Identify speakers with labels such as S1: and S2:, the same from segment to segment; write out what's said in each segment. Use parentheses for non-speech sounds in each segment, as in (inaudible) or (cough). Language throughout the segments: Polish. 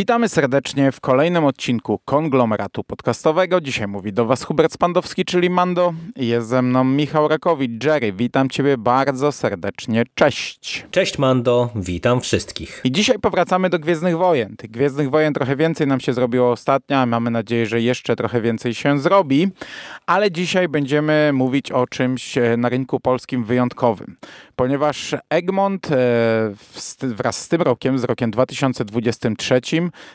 S1: Witamy serdecznie w kolejnym odcinku konglomeratu podcastowego. Dzisiaj mówi do Was Hubert Spandowski, czyli Mando. Jest ze mną Michał Rakowicz. Jerry, witam Ciebie bardzo serdecznie. Cześć.
S2: Cześć Mando, witam wszystkich.
S1: I dzisiaj powracamy do Gwiezdnych Wojen. Tych Gwiezdnych Wojen trochę więcej nam się zrobiło ostatnio, a mamy nadzieję, że jeszcze trochę więcej się zrobi. Ale dzisiaj będziemy mówić o czymś e, na rynku polskim wyjątkowym. Ponieważ Egmont e, wraz z tym rokiem, z rokiem 2023,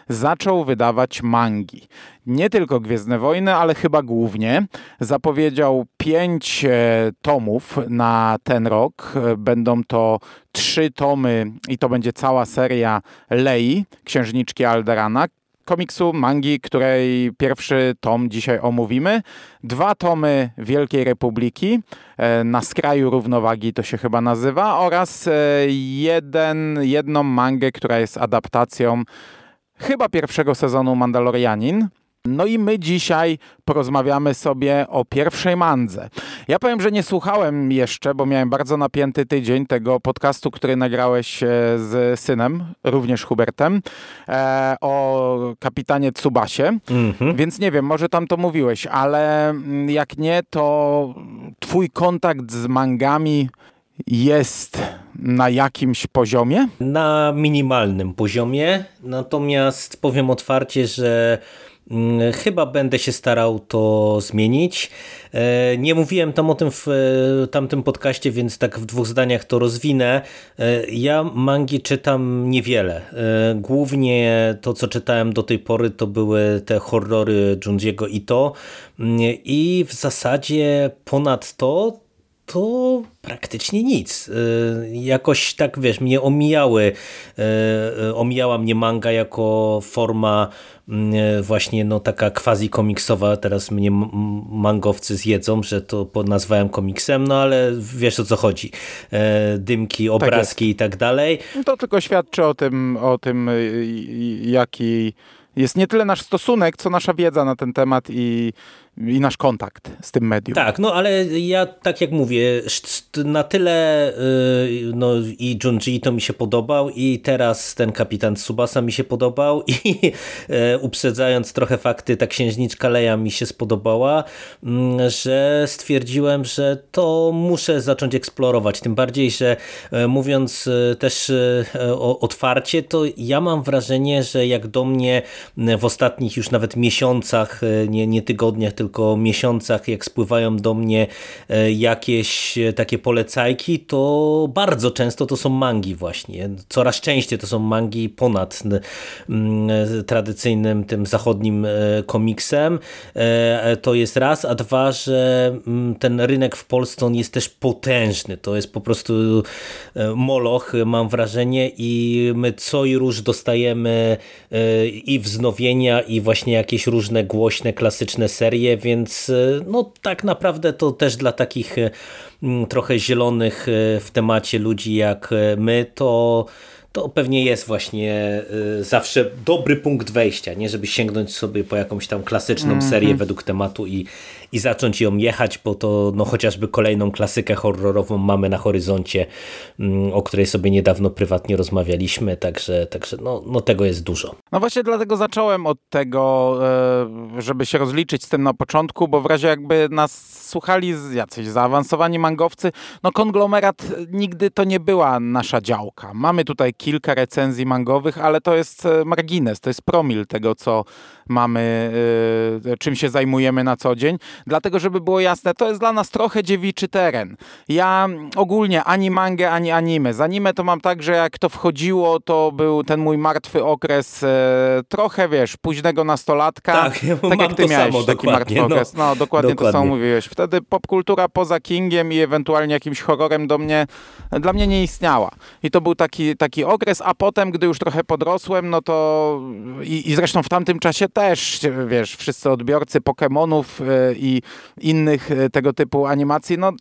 S1: zaczął wydawać mangi. Nie tylko Gwiezdne Wojny, ale chyba głównie. Zapowiedział pięć e, tomów na ten rok. Będą to trzy tomy i to będzie cała seria Lei, Księżniczki Alderana komiksu, mangi, której pierwszy tom dzisiaj omówimy. Dwa tomy Wielkiej Republiki, e, na skraju równowagi to się chyba nazywa, oraz e, jeden, jedną mangę, która jest adaptacją chyba pierwszego sezonu Mandalorianin. No i my dzisiaj porozmawiamy sobie o pierwszej mandze. Ja powiem, że nie słuchałem jeszcze, bo miałem bardzo napięty tydzień tego podcastu, który nagrałeś e, z synem, również Hubertem, e, o kapitanie Tsubasie. Mhm. Więc nie wiem, może tam to mówiłeś, ale mm, jak nie, to twój kontakt z mangami jest na jakimś poziomie?
S2: Na minimalnym poziomie, natomiast powiem otwarcie, że mm, Chyba będę się starał to zmienić. E, nie mówiłem tam o tym w e, tamtym podcaście, więc tak w dwóch zdaniach to rozwinę. E, ja mangi czytam niewiele. Głównie to, co czytałem do tej pory, to były te horrory Junjiego Ito mm, i w zasadzie ponad to to praktycznie nic. Y, jakoś tak, wiesz, mnie omijały, y, y, omijała mnie manga jako forma właśnie no taka quasi komiksowa, teraz mnie mangowcy zjedzą, że to nazwałem komiksem, no ale wiesz o co chodzi. Dymki, tak obrazki tak i tak dalej.
S1: To tylko świadczy o tym, o tym jaki jest nie tyle nasz stosunek, co nasza wiedza na ten temat i i nasz kontakt z tym medium.
S2: Tak, no ale ja tak jak mówię, na tyle y, no i Junji to mi się podobał i teraz ten kapitan Tsubasa mi się podobał i (laughs) y, uprzedzając trochę fakty, ta księżniczka Leia mi się spodobała, mm, że stwierdziłem, że to muszę zacząć eksplorować, tym bardziej, że y, mówiąc też otwarcie, to ja mam wrażenie, że jak do mnie w ostatnich już nawet miesiącach, nie, nie tygodniach, tylko tylko miesiącach, jak spływają do mnie e, jakieś e, takie polecajki, to bardzo często to są mangi właśnie. Coraz częściej to są mangi ponad tradycyjnym tym zachodnim e, komiksem. To jest raz, a dwa, że ten rynek w Polsce on jest też potężny. To jest po prostu moloch, mam wrażenie i my co i róż dostajemy i wznowienia i właśnie jakieś różne głośne, klasyczne serie, więc e, no tak naprawdę to też dla takich e, trochę zielonych e, w temacie ludzi jak my, to to pewnie jest właśnie zawsze dobry punkt wejścia, nie żeby sięgnąć sobie po jakąś tam klasyczną mm -hmm. serię według tematu i, i zacząć ją jechać, bo to no, chociażby kolejną klasykę horrorową mamy na horyzoncie, mm, o której sobie niedawno prywatnie rozmawialiśmy, także, także no, no tego jest dużo.
S1: No właśnie dlatego zacząłem od tego, e, żeby się rozliczyć z tym na początku, bo w razie jakby nas słuchali jacyś zaawansowani mangowcy, no konglomerat nigdy to nie była nasza działka. Mamy tutaj kilka recenzji mangowych, ale to jest e, margines, to jest promil tego, co mamy, e, czym się zajmujemy na co dzień. Dlatego, żeby było jasne, to jest dla nas trochę dziewiczy teren. Ja ogólnie ani mangę, ani anime. Z anime to mam tak, że jak to wchodziło, to był ten mój martwy okres e, trochę, wiesz, późnego nastolatka.
S2: Tak, ja tak jak ty miałeś samo, taki martwy no, okres.
S1: No, dokładnie, dokładnie to samo mówiłeś. Wtedy popkultura poza Kingiem i ewentualnie jakimś horrorem do mnie, dla mnie nie istniała. I to był taki, taki okres, a potem, gdy już trochę podrosłem, no to i, i zresztą w tamtym czasie też, wiesz, wszyscy odbiorcy Pokémonów e, i innych e, tego typu animacji, no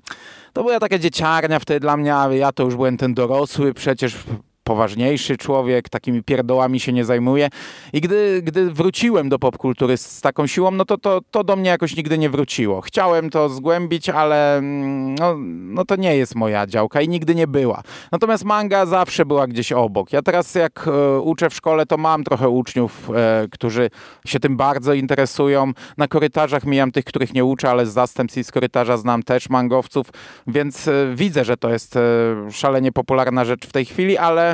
S1: to była taka dzieciarnia wtedy dla mnie, ale ja to już byłem ten dorosły, przecież poważniejszy człowiek, takimi pierdołami się nie zajmuje. I gdy, gdy wróciłem do popkultury z taką siłą, no to, to to do mnie jakoś nigdy nie wróciło. Chciałem to zgłębić, ale mm, no, no to nie jest moja działka i nigdy nie była. Natomiast manga zawsze była gdzieś obok. Ja teraz jak e, uczę w szkole, to mam trochę uczniów, e, którzy się tym bardzo interesują. Na korytarzach mijam tych, których nie uczę, ale z zastępstw z korytarza znam też mangowców, więc e, widzę, że to jest e, szalenie popularna rzecz w tej chwili, ale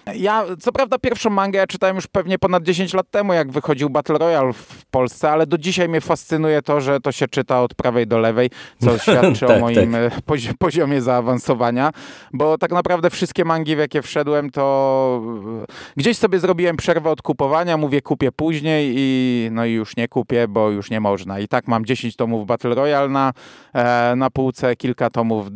S1: ja, co prawda pierwszą mangę ja czytałem już pewnie ponad 10 lat temu, jak wychodził Battle Royale w Polsce, ale do dzisiaj mnie fascynuje to, że to się czyta od prawej do lewej, co (laughs) świadczy
S2: Tak,
S1: o moim
S2: tak.
S1: e, pozi- poziomie zaawansowania, bo tak naprawdę wszystkie mangi, w jakie wszedłem, to e, gdzieś sobie zrobiłem przerwę od kupowania, mówię kupię później i no i już nie kupię, bo już nie można. I tak mam 10 tomów Battle Royale na, e, na półce, kilka tomów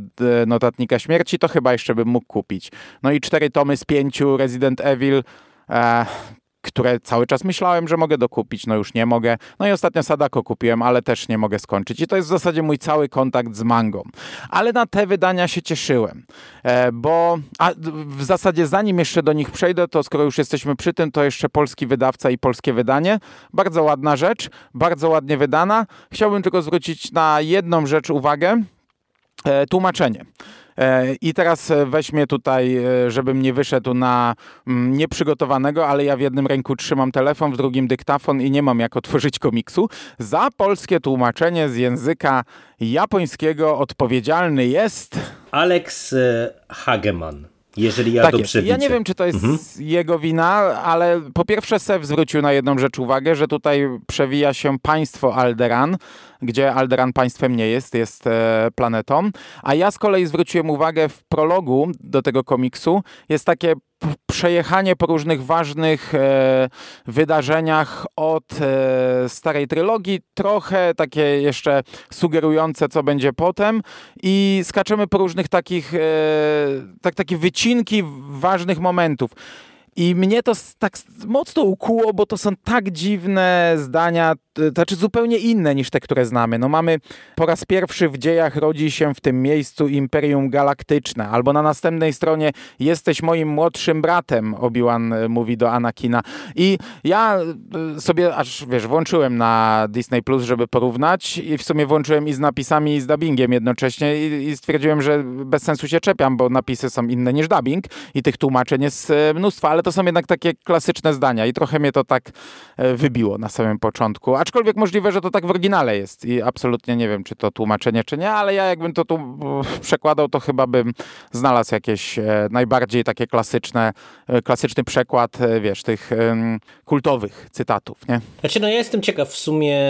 S1: Notatnika Śmierci, to chyba jeszcze bym mógł kupić. No i cztery tomy z pięciu Resident Evil, e, które cały czas myślałem, że mogę dokupić, no już nie mogę. No i ostatnio Sadako kupiłem, ale też nie mogę skończyć. I to jest w zasadzie mój cały kontakt z mangą. Ale na te wydania się cieszyłem, e, bo a w zasadzie zanim jeszcze do nich przejdę, to skoro już jesteśmy przy tym, to jeszcze polski wydawca i polskie wydanie. Bardzo ładna rzecz, bardzo ładnie wydana. Chciałbym tylko zwrócić na jedną rzecz uwagę. E, tłumaczenie. E, I teraz e, weźmie tutaj, e, żebym nie wyszedł na mm, nieprzygotowanego, ale ja w jednym ręku trzymam telefon, w drugim dyktafon i nie mam jak otworzyć komiksu. Za polskie tłumaczenie z języka japońskiego odpowiedzialny jest...
S2: Alex Hageman, jeżeli ja
S1: tak
S2: dobrze
S1: jest. Ja
S2: widzę.
S1: nie wiem, czy to jest jego wina, ale po pierwsze Sev zwrócił na jedną rzecz uwagę, że tutaj przewija się państwo Alderan, gdzie Alderan państwem nie jest, jest e, planetą. A ja z kolei zwróciłem uwagę w prologu do tego komiksu, jest takie przejechanie po różnych ważnych e, wydarzeniach od e, starej trylogii, trochę takie jeszcze sugerujące, co będzie potem i skaczemy po różnych takich, e, tak, takie wycinki ważnych momentów. I mnie to tak mocno ukuło, bo to są tak dziwne zdania, t- znaczy zupełnie inne niż te, które znamy. No mamy po raz pierwszy w dziejach rodzi się w tym miejscu Imperium Galaktyczne, albo na następnej stronie jesteś moim młodszym bratem, Obi-Wan e, mówi do Anakina. I ja e, sobie aż, wiesz, włączyłem na Disney Plus, żeby porównać i w sumie włączyłem i z napisami i z dubbingiem jednocześnie i, i stwierdziłem, że bez sensu się czepiam, bo napisy są inne niż dubbing i tych tłumaczeń jest mnóstwo, ale to są jednak takie klasyczne zdania i trochę mnie to tak wybiło na samym początku. Aczkolwiek możliwe, że to tak w oryginale jest i absolutnie nie wiem, czy to tłumaczenie, czy nie, ale ja jakbym to tu e, przekładał, to chyba bym znalazł jakieś e, najbardziej takie klasyczne, e, klasyczny przekład, wiesz, tych kultowych cytatów, nie?
S2: Znaczy, no ja jestem ciekaw w sumie,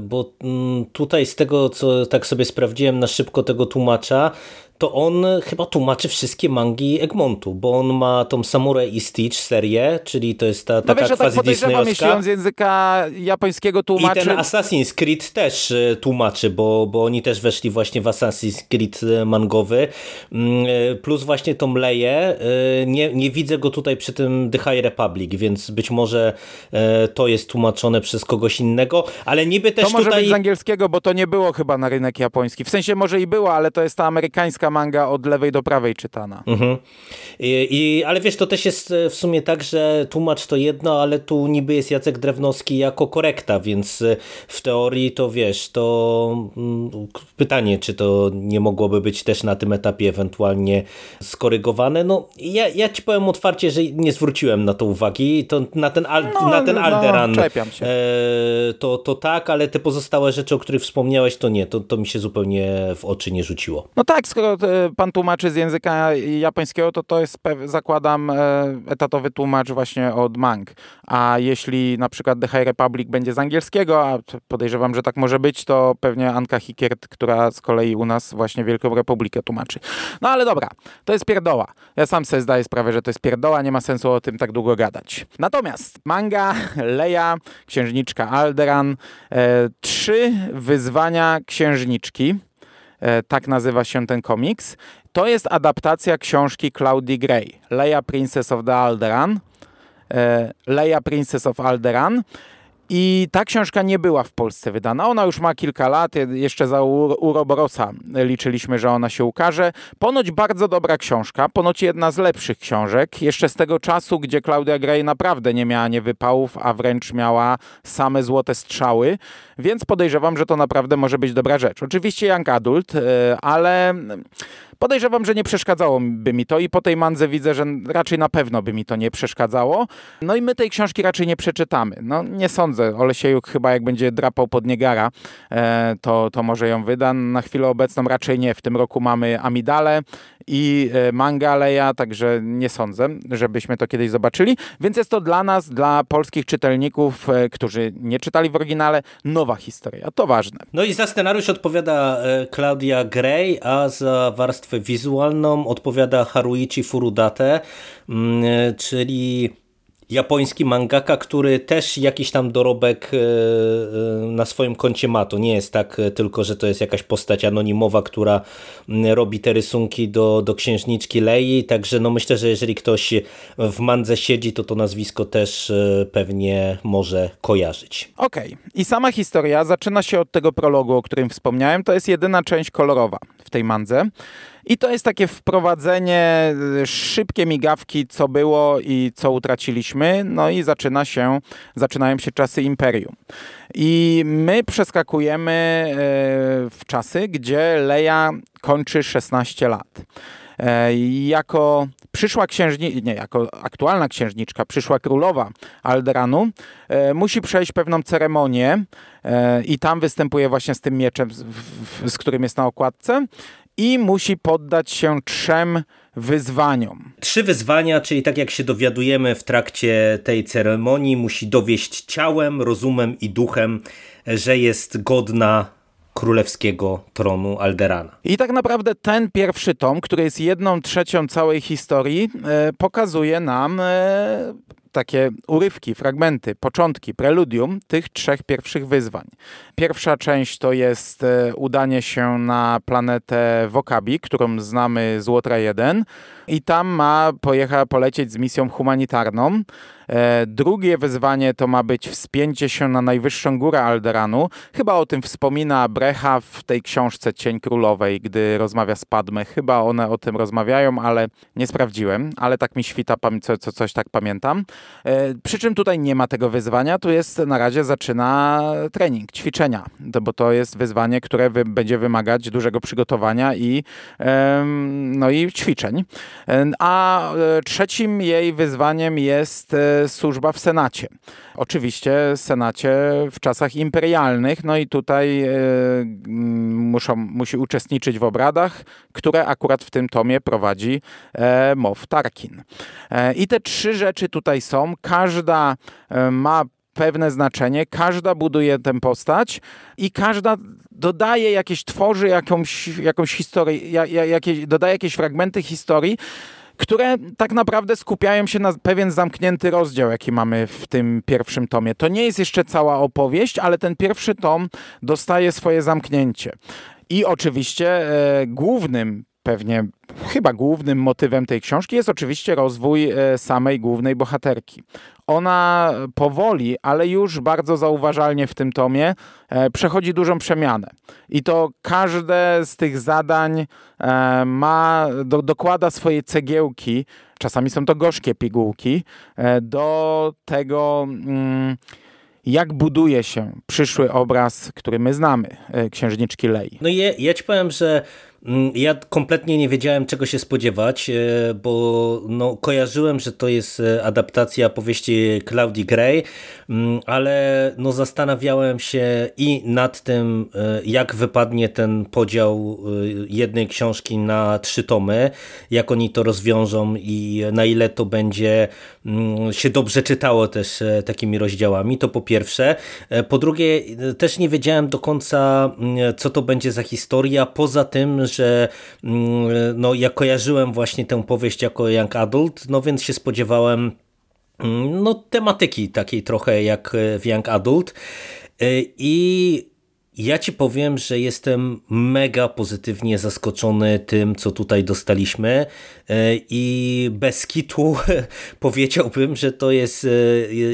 S2: bo mm, tutaj z tego, co tak sobie sprawdziłem na szybko tego tłumacza, to on chyba tłumaczy wszystkie mangi Egmontu, bo on ma tą Samurai i Stitch serię, czyli to jest ta
S1: No
S2: taka
S1: wiesz, że tak podejrzewam, jeśli on z języka japońskiego
S2: I
S1: tłumaczy...
S2: ten Assassin's Creed też e, tłumaczy, bo, bo oni też weszli właśnie w Assassin's Creed e, mangowy. Mm, e, Plus właśnie tą Leję. Nie, nie widzę go tutaj przy tym The High Republic, więc być może to jest tłumaczone przez kogoś innego, ale niby też
S1: To może
S2: tutaj...
S1: być z angielskiego, bo to nie było chyba na rynek japoński. W sensie może i było, ale to jest ta amerykańska manga od lewej do prawej czytana.
S2: Mhm. I, I, ale wiesz, to też jest e, w sumie tak, że tłumacz to jedno, ale tu niby jest Jacek Drewnowski jako korekta, więc e, w teorii to wiesz, to mm, pytanie, czy to nie mogłoby być też na tym etapie ewentualnie skorygowane. No, ja, ja ci powiem otwarcie, że nie zwróciłem na to uwagi. To na ten, al,
S1: No,
S2: na ten
S1: no,
S2: Alderan e, to, to tak, ale te pozostałe rzeczy, o których wspomniałeś, to nie. To, to mi się zupełnie w oczy nie rzuciło.
S1: No tak, skoro pan tłumaczy z języka japońskiego, to to jest, zakładam, e, etatowy tłumacz właśnie od mang. A jeśli na przykład The High Republic będzie z angielskiego, a podejrzewam, że tak może być, to pewnie Anka Hikiert, która z kolei u nas właśnie Wielką Republikę tłumaczy. No ale dobra, to jest pierdoła. Ja sam sobie zdaję sprawę, że to jest pierdoła, nie ma sensu o tym tak długo gadać. Natomiast manga (laughs) Leia, księżniczka Alderan, e, trzy wyzwania księżniczki. E, tak nazywa się ten komiks. To jest adaptacja książki Claudii Gray, Leia Princess of the Alderan. E, Leia Princess of Alderan. I ta książka nie była w Polsce wydana. Ona już ma kilka lat. Jeszcze za Uroborosa liczyliśmy, że ona się ukaże. Ponoć bardzo dobra książka, ponoć jedna z lepszych książek. Jeszcze z tego czasu, gdzie Claudia Gray naprawdę nie miała niewypałów, a wręcz miała same złote strzały. Więc podejrzewam, że to naprawdę może być dobra rzecz. Oczywiście Young Adult, e, ale Podejrzewam, że nie przeszkadzałoby mi to i po tej mandze widzę, że raczej na pewno by mi to nie przeszkadzało. No i my tej książki raczej nie przeczytamy. No nie sądzę. Olesiejuk chyba jak będzie drapał pod Niegara, e, to, to może ją wyda. Na chwilę obecną raczej nie. W tym roku mamy Amidale i e, Manga Aleja, także nie sądzę, żebyśmy to kiedyś zobaczyli. Więc jest to dla nas, dla polskich czytelników, e, którzy nie czytali w oryginale, nowa historia. To ważne.
S2: No i za scenariusz odpowiada Claudia Gray, a za warstwę warstwę wizualną odpowiada Haruichi Furudate, mm, czyli japoński mangaka, który też jakiś tam dorobek e, e, na swoim koncie ma. To nie jest tak e, tylko, że to jest jakaś postać anonimowa, która robi te rysunki do, do księżniczki Lei, także no myślę, że jeżeli ktoś w mandze siedzi, to to nazwisko też pewnie może kojarzyć.
S1: Okej. Okay. I sama historia zaczyna się od tego prologu, o którym wspomniałem. To jest jedyna część kolorowa w tej mandze. I to jest takie wprowadzenie, y, szybkie migawki, co było i co utraciliśmy. No i zaczyna się, zaczynają się czasy Imperium. I my przeskakujemy y, w czasy, gdzie Leia kończy 16 lat. E, jako przyszła księżniczka, nie, jako aktualna księżniczka, przyszła królowa Alderanu, e, musi przejść pewną ceremonię e, i tam występuje właśnie z tym mieczem, z którym jest na okładce i musi poddać się trzem wyzwaniom.
S2: Trzy wyzwania, czyli tak jak się dowiadujemy w trakcie tej ceremonii, musi dowieść ciałem, rozumem i duchem, że jest godna królewskiego tronu Alderana.
S1: I tak naprawdę ten pierwszy tom, który jest jedną trzecią całej historii, e, pokazuje nam e, takie urywki, fragmenty, początki, preludium tych trzech pierwszych wyzwań. Pierwsza część to jest e, udanie się na planetę Wokabi, którą znamy z Łotra 1 i tam ma pojechać, polecieć z misją humanitarną. E, drugie wyzwanie to ma być wspięcie się na najwyższą górę Alderanu. Chyba o tym wspomina Brecha w tej książce Cień Królowej, gdy rozmawia z Padme. Chyba one o tym rozmawiają, ale nie sprawdziłem, ale tak mi świta, co, co coś tak pamiętam. E, przy czym tutaj nie ma tego wyzwania, tu jest na razie zaczyna trening, ćwiczenia, bo to jest wyzwanie, które wy, będzie wymagać dużego przygotowania i, no i ćwiczeń. E, a trzecim jej wyzwaniem jest służba w Senacie. Oczywiście w Senacie w czasach imperialnych, no i tutaj e, muszą, musi uczestniczyć w obradach, które akurat w tym tomie prowadzi e, Moff Tarkin. E, I te trzy rzeczy tutaj są. Każda ma pewne znaczenie, każda buduje tę postać i każda dodaje jakieś, tworzy jakąś, jakąś historię, jakieś, dodaje jakieś fragmenty historii, które tak naprawdę skupiają się na pewien zamknięty rozdział, jaki mamy w tym pierwszym tomie. To nie jest jeszcze cała opowieść, ale ten pierwszy tom dostaje swoje zamknięcie. I oczywiście e, głównym pewnie chyba głównym motywem tej książki jest oczywiście rozwój e, samej głównej bohaterki. Ona powoli, ale już bardzo zauważalnie w tym tomie e, przechodzi dużą przemianę. I to każde z tych zadań e, ma, do, dokłada swoje cegiełki, czasami są to gorzkie pigułki, do tego mm, jak buduje się przyszły obraz, który my znamy, księżniczki Lei.
S2: No ja, ja ci powiem, że ja kompletnie nie wiedziałem czego się spodziewać, e, bo no, kojarzyłem, że to jest e, adaptacja powieści Claudii Gray, mm, ale no, zastanawiałem się i nad tym, e, jak wypadnie ten podział jednej książki na trzy tomy, jak oni to rozwiążą i na ile to będzie mm, się dobrze czytało też takimi rozdziałami, to po pierwsze. Po drugie, też nie wiedziałem do końca, co to będzie za historia, poza tym, że mm, no, ja kojarzyłem właśnie tę powieść jako young adult, no więc się spodziewałem mm, no, tematyki takiej trochę jak w young adult e, i ja ci powiem, że jestem mega pozytywnie zaskoczony tym, co tutaj dostaliśmy e, i bez kitu (laughs) powiedziałbym, że to jest e,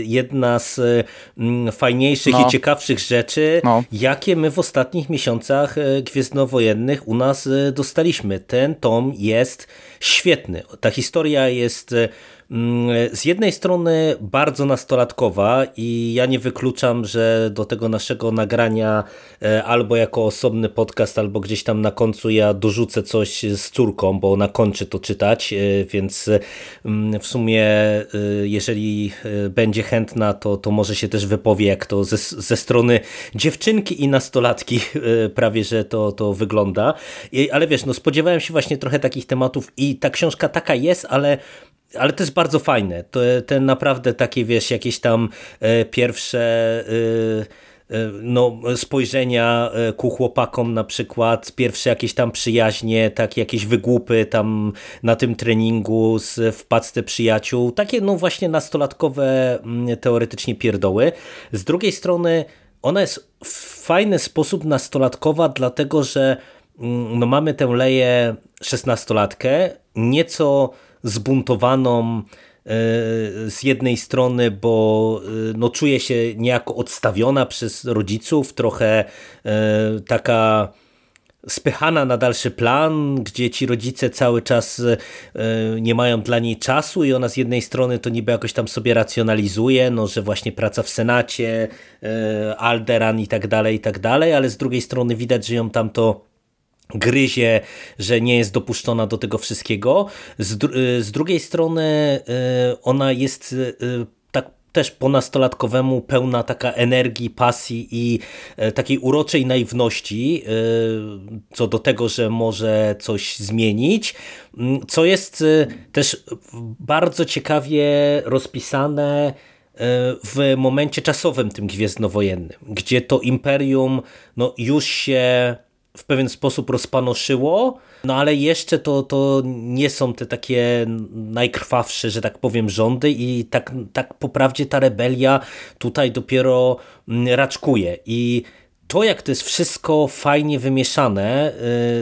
S2: jedna z mm, fajniejszych no. i ciekawszych rzeczy, no. jakie my w ostatnich miesiącach e, Gwiezdnowojennych u nas dostaliśmy. Ten tom jest świetny. Ta historia jest z jednej strony bardzo nastolatkowa i ja nie wykluczam, że do tego naszego nagrania e, albo jako osobny podcast, albo gdzieś tam na końcu ja dorzucę coś z córką, bo ona kończy to czytać, e, więc mm, w sumie e, jeżeli będzie chętna, to, to może się też wypowie, jak to ze, ze strony dziewczynki i nastolatki prawie, że to, to wygląda. Ale wiesz, no spodziewałem się właśnie trochę takich tematów i ta książka taka jest, ale ale to jest bardzo fajne. To, te naprawdę takie, wiesz, jakieś tam e, pierwsze e, e, no, spojrzenia ku chłopakom na przykład, pierwsze jakieś tam przyjaźnie, takie jakieś wygłupy tam na tym treningu z, w przyjaciół, takie no właśnie nastolatkowe mm, teoretycznie pierdoły. Z drugiej strony ona jest w fajny sposób nastolatkowa, dlatego że mm, no, mamy tę leję szesnastolatkę, nieco zbuntowaną e, z jednej strony, bo e, no, czuje się niejako odstawiona przez rodziców, trochę e, taka spychana na dalszy plan, gdzie ci rodzice cały czas nie mają dla niej czasu i ona z jednej strony to niby jakoś tam sobie racjonalizuje, no, że właśnie praca w Senacie, Alderan i tak dalej, i tak dalej, ale z drugiej strony widać, że ją tam to gryzie, że nie jest dopuszczona do tego wszystkiego. Z, dru z drugiej strony y, ona jest y, tak też po nastolatkowemu pełna taka energii, pasji i y, takiej uroczej naiwności co do tego, że może coś zmienić, mm, co jest też bardzo ciekawie rozpisane w momencie czasowym tym gwiezdnowojennym, gdzie to imperium no, już się w pewien sposób rozpanoszyło, no ale jeszcze to, to nie są te takie najkrwawsze, że tak powiem, rządy i tak, tak po prawdzie ta rebelia tutaj dopiero mm, raczkuje. I to, jak to jest wszystko fajnie wymieszane,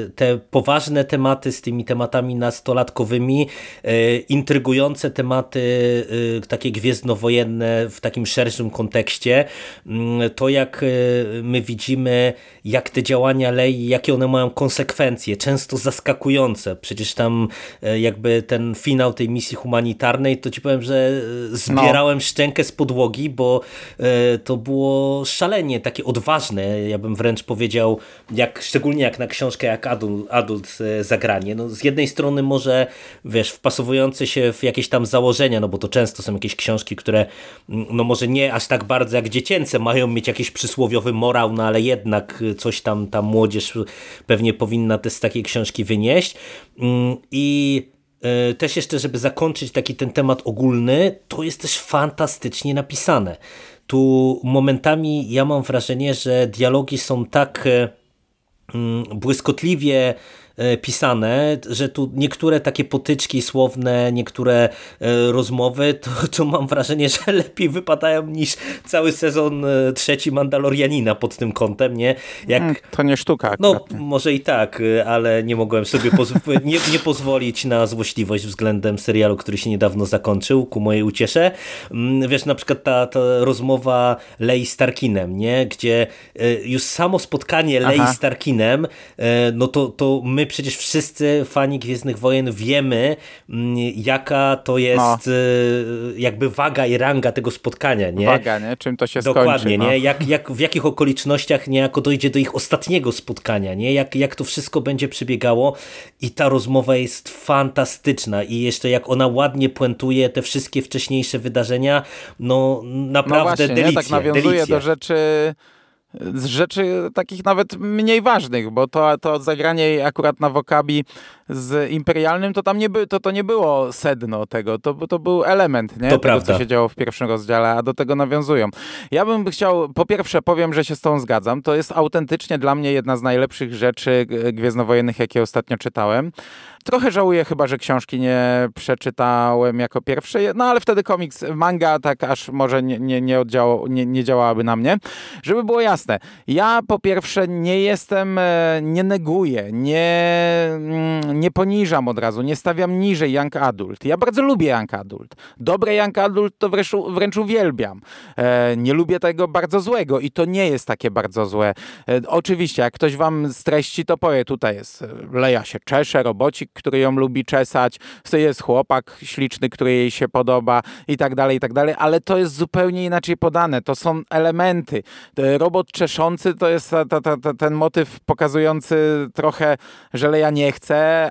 S2: y, te poważne tematy z tymi tematami nastolatkowymi, y, intrygujące tematy y, takie gwiezdnowojenne w takim szerszym kontekście, to jak my widzimy, jak te działania Lei, jakie one mają konsekwencje, często zaskakujące. Przecież tam jakby ten finał tej misji humanitarnej, to ci powiem, że zbierałem no. szczękę z podłogi, bo to było szalenie takie odważne ja bym wręcz powiedział, jak, szczególnie jak na książkę jak adult, adult e, zagranie. No, z jednej strony może, wiesz, wpasowujące się w jakieś tam założenia, no bo to często są jakieś książki, które mm, no może nie aż tak bardzo jak dziecięce mają mieć jakiś przysłowiowy morał, no ale jednak coś tam ta młodzież pewnie powinna też z takiej książki wynieść. Mm, I e, też jeszcze, żeby zakończyć taki ten temat ogólny, to jest też fantastycznie napisane. Tu momentami ja mam wrażenie, że dialogi są tak e, mm, błyskotliwie pisane, że tu niektóre takie potyczki słowne, niektóre e, rozmowy, to, to mam wrażenie, że (laughs) lepiej wypadają niż cały sezon e, trzeci Mandalorianina pod tym kątem, nie?
S1: Jak, hmm, to nie sztuka
S2: No, może i tak, ale nie mogłem sobie (laughs) nie, nie pozwolić na złośliwość względem serialu, który się niedawno zakończył, ku mojej uciesze. Mm, wiesz, na przykład ta, ta rozmowa Lei z Tarkinem, nie? Gdzie już samo spotkanie Lei Aha. z Tarkinem, no to, to my my przecież wszyscy fani Gwiezdnych Wojen wiemy, mm, jaka to jest no. Y, jakby waga i ranga tego spotkania, nie?
S1: Waga, nie? Czym to się
S2: Dokładnie,
S1: skończy.
S2: No. nie? Jak, jak, w jakich okolicznościach niejako dojdzie do ich ostatniego spotkania, nie? Jak, jak to wszystko będzie przebiegało i ta rozmowa jest fantastyczna i jeszcze jak ona ładnie puentuje te wszystkie wcześniejsze wydarzenia, no naprawdę no właśnie, delicja,
S1: Tak nawiązuje
S2: delicja.
S1: do rzeczy z rzeczy takich nawet mniej ważnych, bo to, to zagranie akurat na Wokabi z Imperialnym, to tam nie, by, to, to nie było sedno tego, to, to był element, nie?
S2: To
S1: tego,
S2: prawda.
S1: co się działo w pierwszym rozdziale, a do tego nawiązują. Ja bym chciał, po pierwsze powiem, że się z tą zgadzam, to jest autentycznie dla mnie jedna z najlepszych rzeczy gwiezdnowojennych, jakie ostatnio czytałem. Trochę żałuję chyba, że książki nie przeczytałem jako pierwsze, no ale wtedy komiks, manga tak aż może nie, nie, nie, nie, nie działałaby na mnie. Żeby było jasne, ja po pierwsze nie jestem, e, nie neguję, nie, mm, nie poniżam od razu, nie stawiam niżej Young Adult. Ja bardzo lubię Young Adult. Dobre Young Adult to wręcz, wręcz uwielbiam. E, nie lubię tego bardzo złego i to nie jest takie bardzo złe. E, oczywiście, jak ktoś wam streści, to powie, tutaj jest Leja się czesze, robocik, który ją lubi czesać, jest chłopak śliczny, który jej się podoba i tak dalej, i tak dalej, ale to jest zupełnie inaczej podane. To są elementy. Robot czeszący to jest ta, ta, ta, ten motyw pokazujący trochę, że Leja nie chce,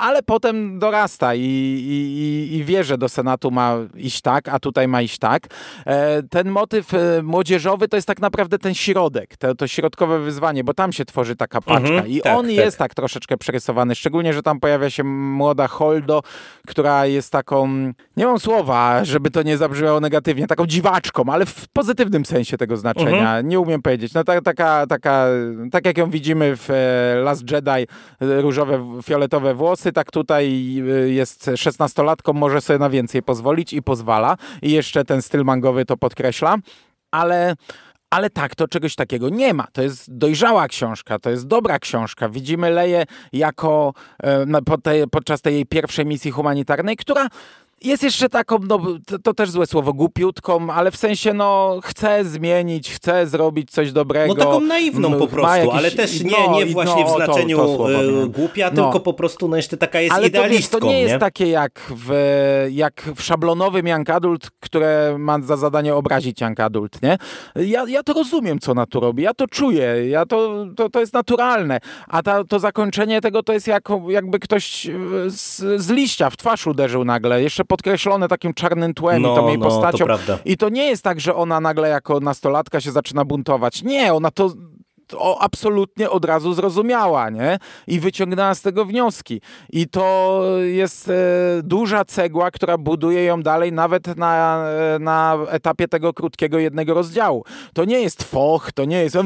S1: ale potem dorasta i, i, i wie, że do Senatu ma iść tak, a tutaj ma iść tak. E, ten motyw e, młodzieżowy to jest tak naprawdę ten środek, to, to środkowe wyzwanie, bo tam się tworzy taka paczka mhm, i tak, on tak. jest tak troszeczkę przerysowany, szczególnie, że tam pojawia się młoda Holdo, która jest taką, nie mam słowa, żeby to nie zabrzmiało negatywnie, taką dziwaczką, ale w pozytywnym sensie tego znaczenia, mhm. nie umiem powiedzieć. No ta, taka, taka, tak jak ją widzimy w e, Last Jedi, różowe, fioletowe włosy, tak tutaj y, jest 16-latką, może sobie na więcej pozwolić i pozwala. I jeszcze ten styl mangowy to podkreśla. Ale ale tak, to czegoś takiego nie ma. To jest dojrzała książka, to jest dobra książka. Widzimy Leję jako e, podczas tej jej pierwszej misji humanitarnej, która jest jeszcze taką, no, to, też złe słowo, głupiutką, ale w sensie, no, chce zmienić, chce zrobić coś dobrego.
S2: No taką naiwną po prostu, jakiś, ale też nie, no, nie właśnie no, w znaczeniu to, to słowo, e, głupia, no. tylko po prostu, no jeszcze taka jest
S1: ale
S2: idealistką.
S1: To, wiesz, to nie, nie, jest takie jak w, jak w szablonowym Young Adult, które ma za zadanie obrazić Young Adult, nie? Ja, ja to rozumiem, co ona tu robi, ja to czuję, ja to, to, to jest naturalne, a ta, to zakończenie tego to jest jak, jakby ktoś z, z liścia w twarz uderzył nagle, jeszcze podkreślone takim czarnym tłem no, i tą jej no, postacią.
S2: To
S1: I to nie jest tak, że ona nagle jako nastolatka się zaczyna buntować. Nie, ona to o, absolutnie od razu zrozumiała, nie? I wyciągnęła z tego wnioski. I to jest e, duża cegła, która buduje ją dalej nawet na, e, na etapie tego krótkiego jednego rozdziału. To nie jest foch, to nie jest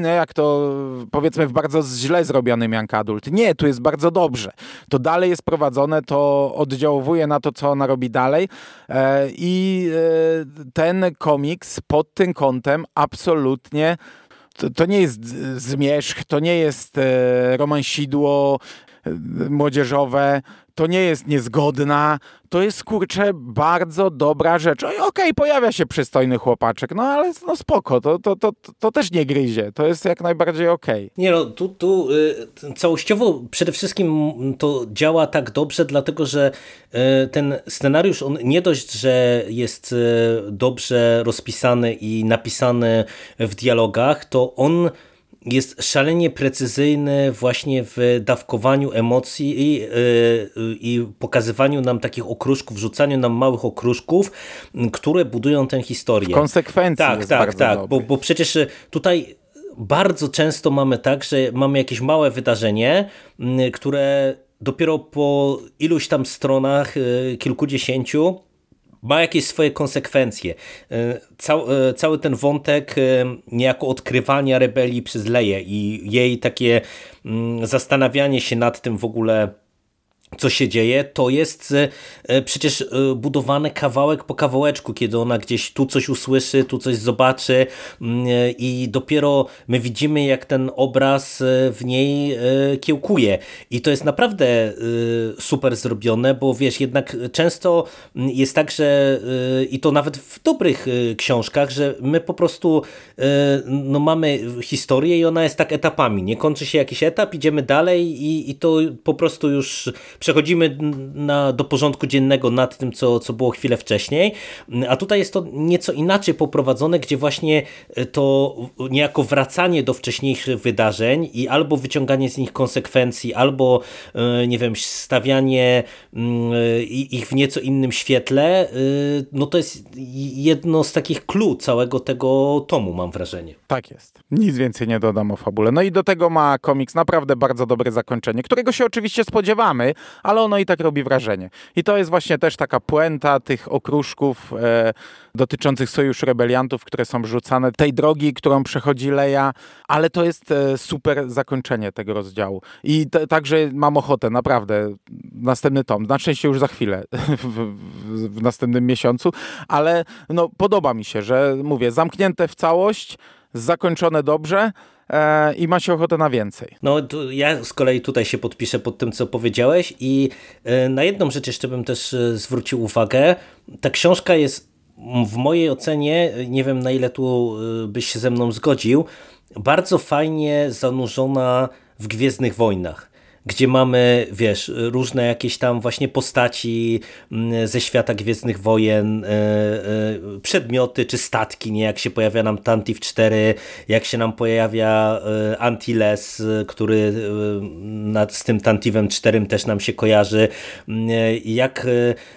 S1: nie, jak to powiedzmy w bardzo źle zrobionym Young Adult. Nie, tu jest bardzo dobrze. To dalej jest prowadzone, to oddziałuje na to, co ona robi dalej e, i e, ten komiks pod tym kątem absolutnie to, to nie jest zmierzch, to nie jest e, romansidło młodzieżowe, to nie jest niezgodna, to jest kurczę bardzo dobra rzecz. Okej, okay, pojawia się przystojny chłopaczek, no ale no spoko, to, to, to, to też nie gryzie, to jest jak najbardziej okej. Okay.
S2: Nie no, tu, tu y, całościowo przede wszystkim to działa tak dobrze, dlatego że y, ten scenariusz, on nie dość, że jest y, dobrze rozpisany i napisany w dialogach, to on jest szalenie precyzyjny właśnie w dawkowaniu emocji i, y, i, pokazywaniu nam takich okruszków, rzucaniu nam małych okruszków, które budują tę historię. W
S1: konsekwencji
S2: Tak, tak, tak, bo, bo przecież tutaj bardzo często mamy tak, że mamy jakieś małe wydarzenie, które dopiero po iluś tam stronach, y, kilkudziesięciu, ma jakieś swoje konsekwencje. E, e, cały ten wątek e, niejako odkrywania rebelii przez Leję i jej takie mm, zastanawianie się nad tym w ogóle co się dzieje, to jest e, przecież e, budowane kawałek po kawałeczku, kiedy ona gdzieś tu coś usłyszy, tu coś zobaczy mm, e, i dopiero my widzimy, jak ten obraz w niej kiełkuje. I to jest naprawdę super zrobione, bo wiesz, jednak często mm, jest tak, że i to nawet w dobrych książkach, że my po prostu no, mamy historię i ona jest tak etapami. Nie kończy się jakiś etap, idziemy dalej i, i to po prostu już przechodzimy na, do porządku dziennego nad tym, co, co było chwilę wcześniej, a tutaj jest to nieco inaczej poprowadzone, gdzie właśnie to niejako wracanie do wcześniejszych wydarzeń i albo wyciąganie z nich konsekwencji, albo nie wiem, stawianie ich w nieco innym świetle, no to jest jedno z takich clue całego tego tomu, mam wrażenie.
S1: Tak jest. Nic więcej nie dodam o fabule. No i do tego ma komiks naprawdę bardzo dobre zakończenie, którego się oczywiście spodziewamy, ale ono i tak robi wrażenie. I to jest właśnie też taka puenta tych okruszków e, dotyczących sojuszu rebeliantów, które są rzucane, tej drogi, którą przechodzi Leia, ale to jest e, super zakończenie tego rozdziału. I także mam ochotę, naprawdę, następny tom, na szczęście już za chwilę, (laughs) w, w, w następnym miesiącu, ale no, podoba mi się, że mówię, zamknięte w całość, zakończone dobrze, e, i ma się ochotę na więcej.
S2: No ja z kolei tutaj się podpiszę pod tym, co powiedziałeś i e, na jedną rzecz jeszcze bym też e, zwrócił uwagę. Ta książka jest w mojej ocenie, nie wiem na ile tu byś się ze mną zgodził, bardzo fajnie zanurzona w Gwiezdnych Wojnach gdzie mamy, wiesz, różne jakieś tam właśnie postaci mm, ze świata Gwiezdnych Wojen, e, e, przedmioty czy statki, nie? Jak się pojawia nam Tantif 4, jak się nam pojawia e, Antilles, który z tym Tantivem 4 też nam się kojarzy. Mm, jak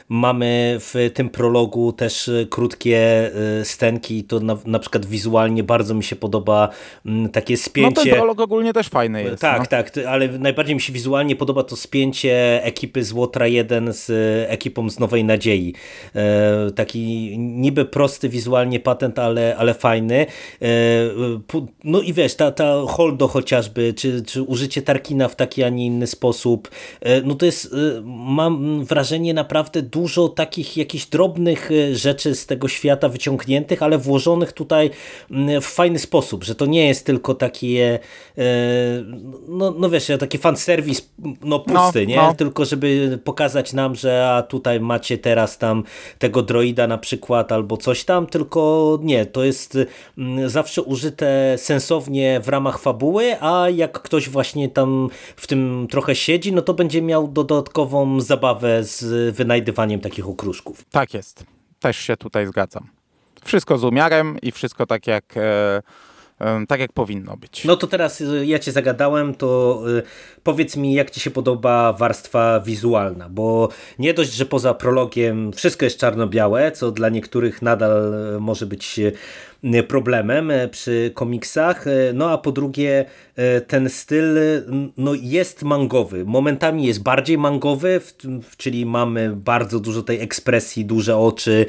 S2: mamy w tym prologu też krótkie stenki, to na, na przykład wizualnie bardzo mi się podoba mm, takie spięcie. No
S1: ten prolog ogólnie też fajny jest.
S2: Tak,
S1: no.
S2: tak, ale najbardziej mi się wizualnie podoba to spięcie ekipy z Łotra 1 z ekipą z Nowej Nadziei. E, taki niby prosty wizualnie patent, ale, ale fajny. E, no i wiesz, ta, ta Holdo chociażby, czy, czy użycie Tarkina w taki, a nie inny sposób, e, no to jest, mam wrażenie naprawdę dużo takich jakichś drobnych rzeczy z tego świata wyciągniętych, ale włożonych tutaj w fajny sposób, że to nie jest tylko takie no, no wiesz, taki fanserwis serwis no, pusty, no, nie? No. Tylko żeby pokazać nam, że a tutaj macie teraz tam tego droida na przykład albo coś tam, tylko nie, to jest zawsze użyte sensownie w ramach fabuły, a jak ktoś właśnie tam w tym trochę siedzi, no to będzie miał dodatkową zabawę z wynajdywaniem takich okruszków.
S1: Tak jest. Też się tutaj zgadzam. Wszystko z umiarem i wszystko tak jak... E tak jak powinno być.
S2: No to teraz y, ja cię zagadałem, to y, powiedz mi jak ci się podoba warstwa wizualna, bo nie dość, że poza prologiem wszystko jest czarno-białe, co dla niektórych nadal y, może być problemem przy komiksach, no a po drugie ten styl no, jest mangowy, momentami jest bardziej mangowy, czyli mamy bardzo dużo tej ekspresji, duże oczy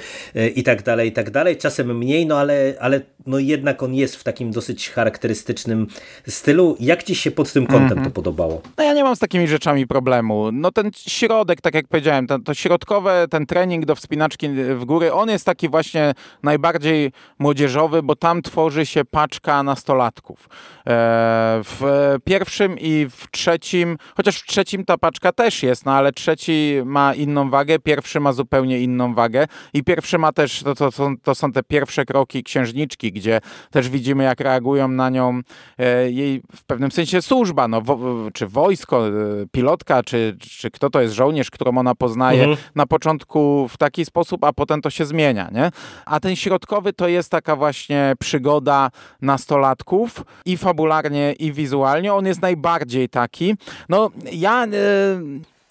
S2: i tak dalej, i tak dalej, czasem mniej, no ale, ale no jednak on jest w takim dosyć charakterystycznym stylu. Jak ci się pod tym kątem mm -hmm. to podobało?
S1: No ja nie mam z takimi rzeczami problemu. No ten środek, tak jak powiedziałem, to, to środkowe, ten trening do wspinaczki w góry, on jest taki właśnie najbardziej młodzieżowy, bo tam tworzy się paczka nastolatków. E, w pierwszym i w trzecim, chociaż w trzecim ta paczka też jest, no ale trzeci ma inną wagę, pierwszy ma zupełnie inną wagę i pierwszy ma też, to, to, to, są te pierwsze kroki księżniczki, gdzie też widzimy, jak reagują na nią e, jej w pewnym sensie służba, no, wo, czy wojsko, e, pilotka, czy, czy kto to jest żołnierz, którą ona poznaje mhm. na początku w taki sposób, a potem to się zmienia, nie? A ten środkowy to jest taka właśnie przygoda nastolatków i fabularnie, i wizualnie. On jest najbardziej taki. No, ja e,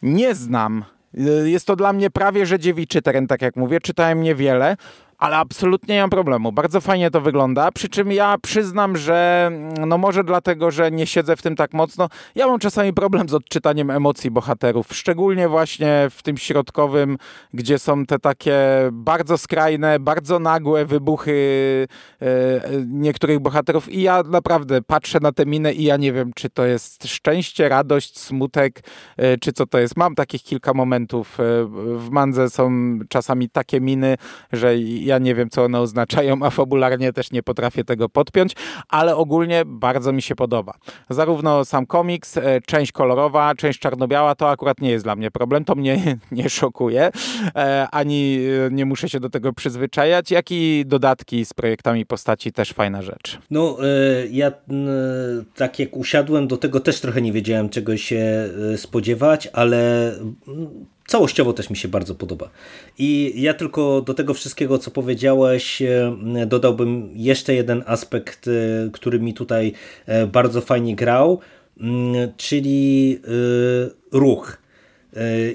S1: nie znam jest to dla mnie prawie że dziewiczy teren, tak jak mówię. Czytałem niewiele, ale absolutnie nie mam problemu. Bardzo fajnie to wygląda, przy czym ja przyznam, że mm, no może dlatego, że nie siedzę w tym tak mocno, ja mam czasami problem z odczytaniem emocji bohaterów, szczególnie właśnie w tym środkowym, gdzie są te takie bardzo skrajne, bardzo nagłe wybuchy e, niektórych bohaterów i ja naprawdę patrzę na tę minę i ja nie wiem, czy to jest szczęście, radość, smutek, e, czy co to jest. Mam takich kilka momentów. E, w Mandze są czasami takie miny, że ja nie wiem, co one oznaczają, a fabularnie też nie potrafię tego podpiąć, ale ogólnie bardzo mi się podoba. Zarówno sam komiks, e, część kolorowa, część czarno-biała, to akurat nie jest dla mnie problem, to mnie (laughs) nie szokuje, e, ani e, nie muszę się do tego przyzwyczajać, jak i dodatki z projektami postaci też fajna rzecz.
S2: No, ja tak jak usiadłem do tego też trochę nie wiedziałem czego się spodziewać, ale całościowo też mi się bardzo podoba. I ja tylko do tego wszystkiego, co powiedziałeś, e, dodałbym jeszcze jeden aspekt, e, który mi tutaj e, bardzo fajnie grał, mm, czyli ruch.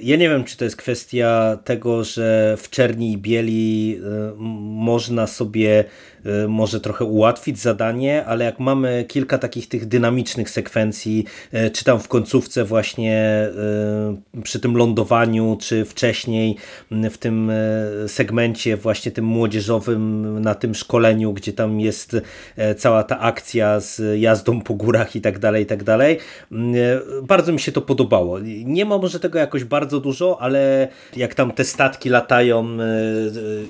S2: Ja nie wiem, czy to jest kwestia tego, że w czerni i bieli można sobie może trochę ułatwić zadanie, ale jak mamy kilka takich tych dynamicznych sekwencji, y, czy tam w końcówce właśnie y, przy tym lądowaniu, czy wcześniej w tym segmencie właśnie tym młodzieżowym na tym szkoleniu, gdzie tam jest cała ta akcja z jazdą po górach i tak dalej, i tak dalej. Bardzo mi się to podobało. Nie ma może tego jakoś bardzo dużo, ale jak tam te statki latają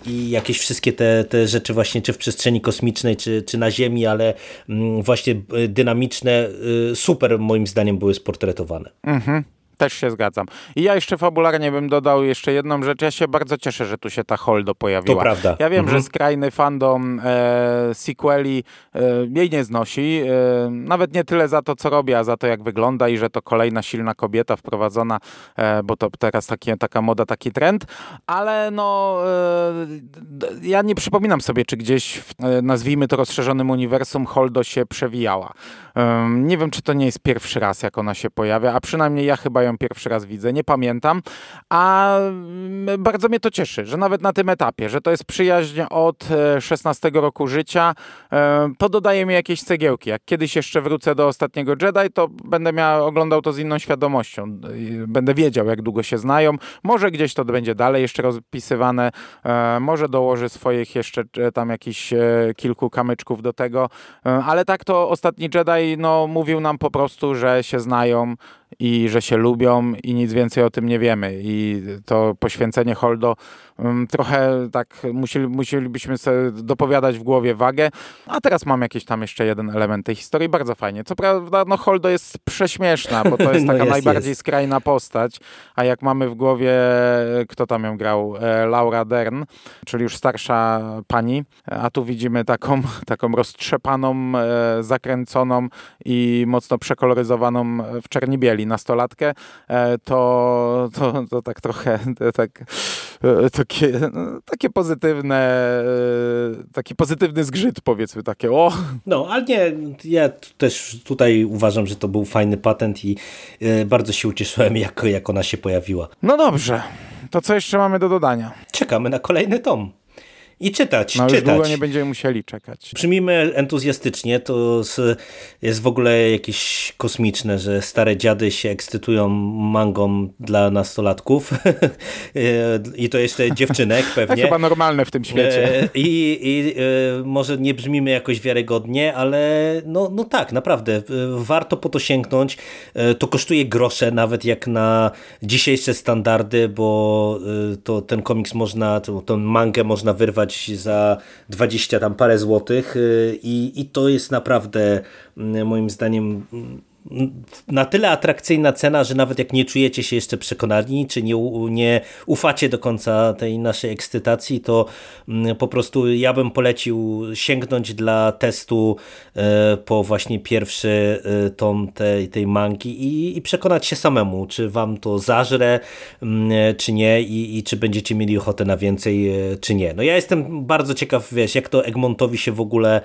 S2: i jakieś wszystkie te, te rzeczy właśnie, czy w przestrzeni przestrzeni kosmicznej czy, czy na Ziemi, ale mm, właśnie y, dynamiczne, y, super moim zdaniem były sportretowane.
S1: Mhm. Też się zgadzam. I ja jeszcze fabularnie bym dodał jeszcze jedną rzecz. Ja się bardzo cieszę, że tu się ta Holdo pojawiła.
S2: To prawda.
S1: Ja wiem, mhm. że skrajny fandom e, sequeli e, jej nie znosi. E, nawet nie tyle za to, co robi, a za to, jak wygląda i że to kolejna silna kobieta wprowadzona, e, bo to teraz taki, taka moda, taki trend. Ale no, e, ja nie przypominam sobie, czy gdzieś w, e, nazwijmy to rozszerzonym uniwersum Holdo się przewijała. nie wiem, czy to nie jest pierwszy raz, jak ona się pojawia, a przynajmniej ja chyba ją ją pierwszy raz widzę, nie pamiętam, a mm, bardzo mnie to cieszy, że nawet na tym etapie, że to jest przyjaźń od 16 e, roku życia, e, to dodaje mi jakieś cegiełki. Jak kiedyś jeszcze wrócę do ostatniego Jedi, to będę miał, oglądał to z inną świadomością. Będę wiedział, jak długo się znają. Może gdzieś to będzie dalej jeszcze rozpisywane, e, może dołoży swoich jeszcze tam jakichś kilku kamyczków do tego, ale tak to ostatni Jedi no, mówił nam po prostu, że się znają, i że się lubią i nic więcej o tym nie wiemy. I to poświęcenie Holdo um, trochę tak musieli, musielibyśmy sobie dopowiadać w głowie wagę, a teraz mam jakiś tam jeszcze jeden element tej historii, bardzo fajnie. Co prawda no Holdo jest prześmieszna, bo to jest (laughs) taka no jest, najbardziej jest. skrajna postać, a jak mamy w głowie, kto tam ją grał? E, Laura Dern, czyli już starsza pani, a tu widzimy taką, (laughs) taką roztrzepaną, e, zakręconą i mocno przekoloryzowaną w czerni bieli nastolatkę, e, to, to, to tak trochę tak, e, takie, no, takie pozytywne, e, taki pozytywny zgrzyt powiedzmy takie o.
S2: No, ale nie, ja też tutaj uważam, że to był fajny patent i bardzo się ucieszyłem, jak, jak ona się pojawiła.
S1: No dobrze, to co jeszcze mamy do dodania?
S2: Czekamy na kolejny tom. I czytać,
S1: no,
S2: czytać.
S1: długo nie będziemy musieli czekać.
S2: Przyjmijmy entuzjastycznie, to jest w ogóle jakieś kosmiczne, że stare dziady się ekscytują mangą dla nastolatków (laughs) i to jeszcze dziewczynek (laughs) pewnie.
S1: To chyba normalne w tym świecie.
S2: E, I, i e, może nie brzmimy jakoś wiarygodnie, ale no, no tak, naprawdę e, warto po to sięgnąć. To kosztuje grosze, nawet jak na dzisiejsze standardy, bo to ten komiks można, tą mangę można wyrwać za 20 tam parę złotych y, i, i to jest naprawdę mm, moim zdaniem mm, na tyle atrakcyjna cena, że nawet jak nie czujecie się jeszcze przekonani, czy nie, nie ufacie do końca tej naszej ekscytacji, to mm, po prostu ja bym polecił sięgnąć dla testu e, po właśnie pierwszy e, tom tej, tej mangi i, i przekonać się samemu, czy wam to zażre, mm, czy nie i, i czy będziecie mieli ochotę na więcej, e, czy nie. No ja jestem bardzo ciekaw, wiesz, jak to Egmontowi się w ogóle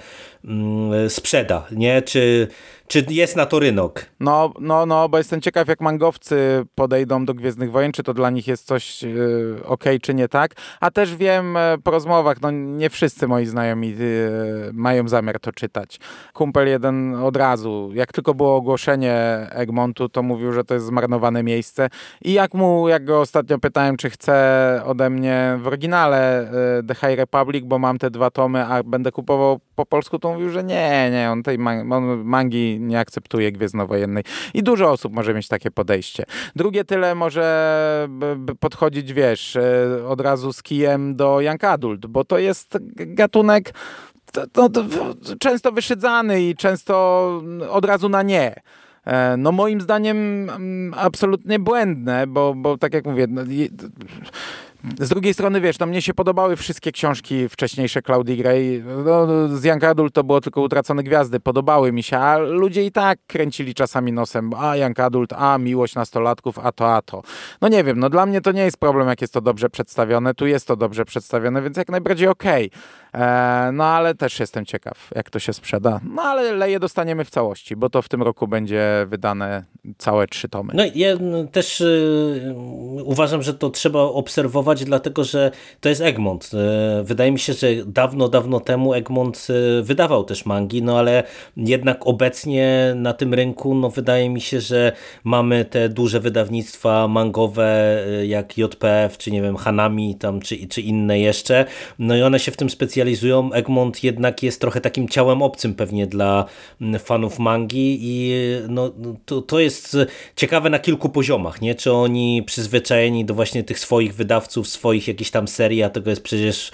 S2: mm, sprzeda, nie? Czy czy jest na to rynek?
S1: No, no, no, bo jestem ciekaw, jak mangowcy podejdą do Gwiezdnych Wojen, czy to dla nich jest coś yy, ok, czy nie tak. A też wiem e, po rozmowach, no nie wszyscy moi znajomi yy, mają zamiar to czytać. Kumpel jeden od razu, jak tylko było ogłoszenie Egmontu, to mówił, że to jest zmarnowane miejsce. I jak mu, jak go ostatnio pytałem, czy chce ode mnie w oryginale yy, The High Republic, bo mam te dwa tomy, a będę kupował po polsku, to mówił, że nie, nie, on tej man mangi nie, akceptuje Gwiezdnowojennej. I dużo osób może mieć takie podejście. Drugie tyle może podchodzić, wiesz, e, od razu z kijem do Young Adult, bo to jest gatunek to, to, często wyszydzany i często od razu na nie. E, no moim zdaniem mm, absolutnie błędne, bo, bo tak jak mówię, no, z drugiej strony, wiesz, no mnie się podobały wszystkie książki wcześniejsze Claudii Gray. No, z Young Adult to było tylko Utracone Gwiazdy. Podobały mi się, a ludzie i tak kręcili czasami nosem. A Young Adult, a miłość nastolatków, a to, a to. No nie wiem, no dla mnie to nie jest problem, jak jest to dobrze przedstawione. Tu jest to dobrze przedstawione, więc jak najbardziej okej. Okay. E, no ale też jestem ciekaw, jak to się sprzeda. No ale leje dostaniemy w całości, bo to w tym roku będzie wydane całe trzy tomy.
S2: No ja też y, uważam, że to trzeba obserwować dlatego że to jest Egmont. E, wydaje mi się, że dawno, dawno temu Egmont e, wydawał też mangi, no ale jednak obecnie na tym rynku, no wydaje mi się, że mamy te duże wydawnictwa mangowe e, jak JPF, czy nie wiem, Hanami tam, czy, czy inne jeszcze, no i one się w tym specjalizują. Egmont jednak jest trochę takim ciałem obcym pewnie dla fanów mangi i no, to, to jest ciekawe na kilku poziomach, nie? Czy oni przyzwyczajeni do właśnie tych swoich wydawców swoich jakichś tam serii, a tego jest przecież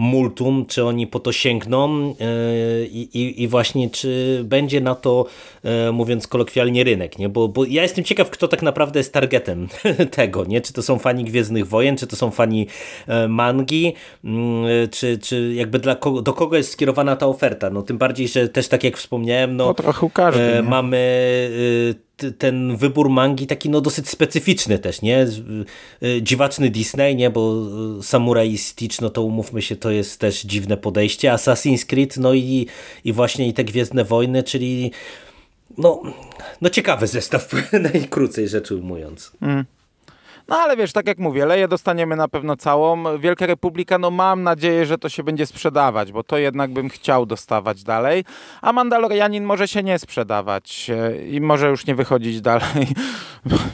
S2: multum, czy oni po to sięgną e, i, i, i właśnie czy będzie na to, e, mówiąc kolokwialnie, rynek, nie? Bo, bo ja jestem ciekaw, kto tak naprawdę jest targetem (laughs) tego, nie? Czy to są fani Gwiezdnych Wojen, czy to są fani e, mangi, mm, czy, czy jakby dla kogo, do kogo jest skierowana ta oferta? No tym bardziej, że też tak jak wspomniałem, no,
S1: no trochę każdy,
S2: mamy ten wybór mangi taki no dosyć specyficzny też, nie? Y, dziwaczny Disney, nie? Bo y, Samurai Stitch, no to umówmy się, to jest też dziwne podejście. Assassin's Creed, no i, i właśnie i te Gwiezdne Wojny, czyli no, no ciekawy zestaw, (laughs) najkrócej rzecz ujmując. Mm.
S1: No ale wiesz, tak jak mówię, leję dostaniemy na pewno całą. Wielka Republika, no mam nadzieję, że to się będzie sprzedawać, bo to jednak bym chciał dostawać dalej. A Mandalorianin może się nie sprzedawać e, i może już nie wychodzić (laughs) dalej.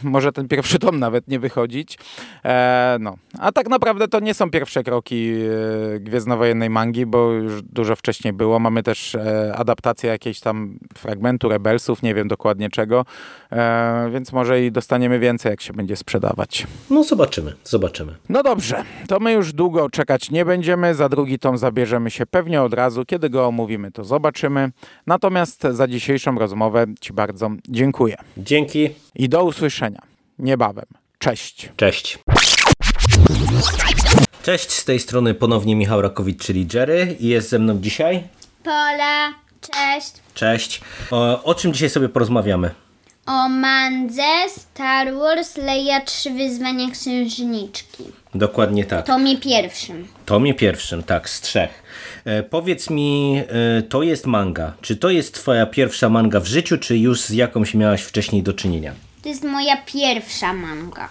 S1: może ten pierwszy tom nawet nie wychodzić. E, no. A tak naprawdę to nie są pierwsze kroki e, Gwiezdnowojennej mangi, bo już dużo wcześniej było. Mamy też e, adaptację jakiejś tam fragmentu Rebelsów, nie wiem dokładnie czego, e, więc może i dostaniemy więcej, jak się będzie sprzedawać.
S2: No zobaczymy, zobaczymy.
S1: No dobrze, to my już długo czekać nie będziemy. Za drugi tom zabierzemy się pewnie od razu. Kiedy go omówimy, to zobaczymy. Natomiast za dzisiejszą rozmowę Ci bardzo dziękuję.
S2: Dzięki.
S1: I do usłyszenia niebawem. Cześć.
S2: Cześć. Cześć, z tej strony ponownie Michał Rakowicz, czyli Jerry i jest ze mną dzisiaj...
S3: Pola, cześć.
S2: Cześć. O, o czym dzisiaj sobie porozmawiamy?
S3: O mandze Star Wars Leia Trzy Wyzwania Księżniczki.
S2: Dokładnie tak.
S3: Tomie pierwszym.
S2: Tomie pierwszym, tak, z trzech. E, powiedz mi, e, to jest manga. Czy to jest twoja pierwsza manga w życiu, czy już z jakąś miałaś wcześniej do czynienia?
S3: To jest moja pierwsza manga.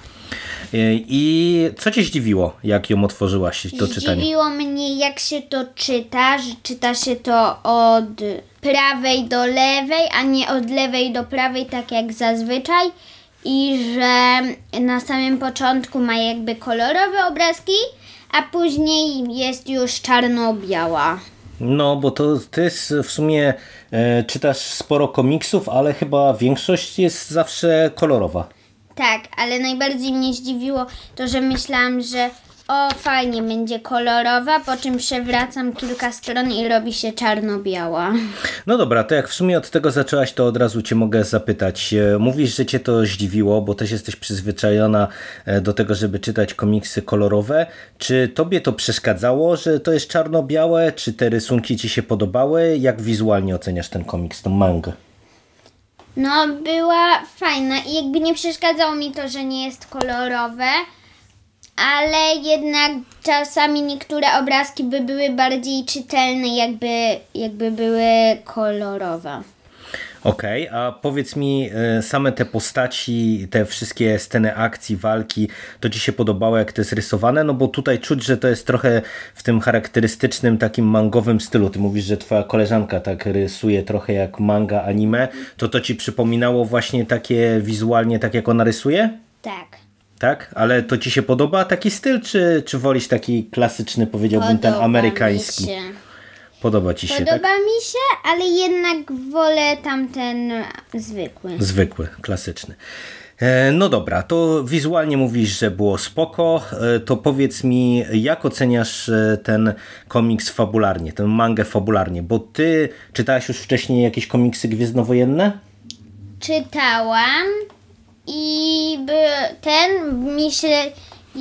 S2: E, I co cię zdziwiło, jak ją otworzyłaś do czytania?
S3: Zdziwiło mnie, jak się to czyta, że czyta się to od prawej do lewej, a nie od lewej do prawej, tak jak zazwyczaj. I że na samym początku ma jakby kolorowe obrazki, a później jest już czarno-biała.
S2: No, bo to ty jest w sumie e, czytasz sporo komiksów, ale chyba większość jest zawsze kolorowa.
S3: Tak, ale najbardziej mnie zdziwiło to, że myślałam, że o fajnie, będzie kolorowa, po czym przewracam kilka stron i robi się czarno-biała.
S2: No dobra, to jak w sumie od tego zaczęłaś, to od razu cię mogę zapytać. E, mówisz, że cię to zdziwiło, bo też jesteś przyzwyczajona e, do tego, żeby czytać komiksy kolorowe. Czy tobie to przeszkadzało, że to jest czarno-białe? Czy te rysunki ci się podobały? Jak wizualnie oceniasz ten komiks, tą mangę?
S3: No, była fajna i jakby nie przeszkadzało mi to, że nie jest kolorowe, ale jednak czasami niektóre obrazki by były bardziej czytelne, jakby, jakby były kolorowe.
S2: Okej, okay, a powiedz mi, e, same te postaci, te wszystkie sceny akcji, walki, to Ci się podobało, jak to jest rysowane? No bo tutaj czuć, że to jest trochę w tym charakterystycznym, takim mangowym stylu. Ty mówisz, że Twoja koleżanka tak rysuje trochę jak manga, anime. To to Ci przypominało właśnie takie wizualnie, tak jak ona rysuje?
S3: Tak.
S2: Tak? Ale to Ci się podoba taki styl, czy, czy wolisz taki klasyczny, powiedziałbym,
S3: podoba
S2: ten amerykański?
S3: Mi się.
S2: Podoba ci się, tak?
S3: Podoba mi się, ale jednak wolę tamten zwykły.
S2: Zwykły, klasyczny. E, No dobra, to wizualnie mówisz, że było spoko, E, to powiedz mi, jak oceniasz e, ten komiks fabularnie, tę mangę fabularnie, bo ty czytałaś już wcześniej jakieś komiksy gwiezdnowojenne?
S3: Czytałam i by, ten mi się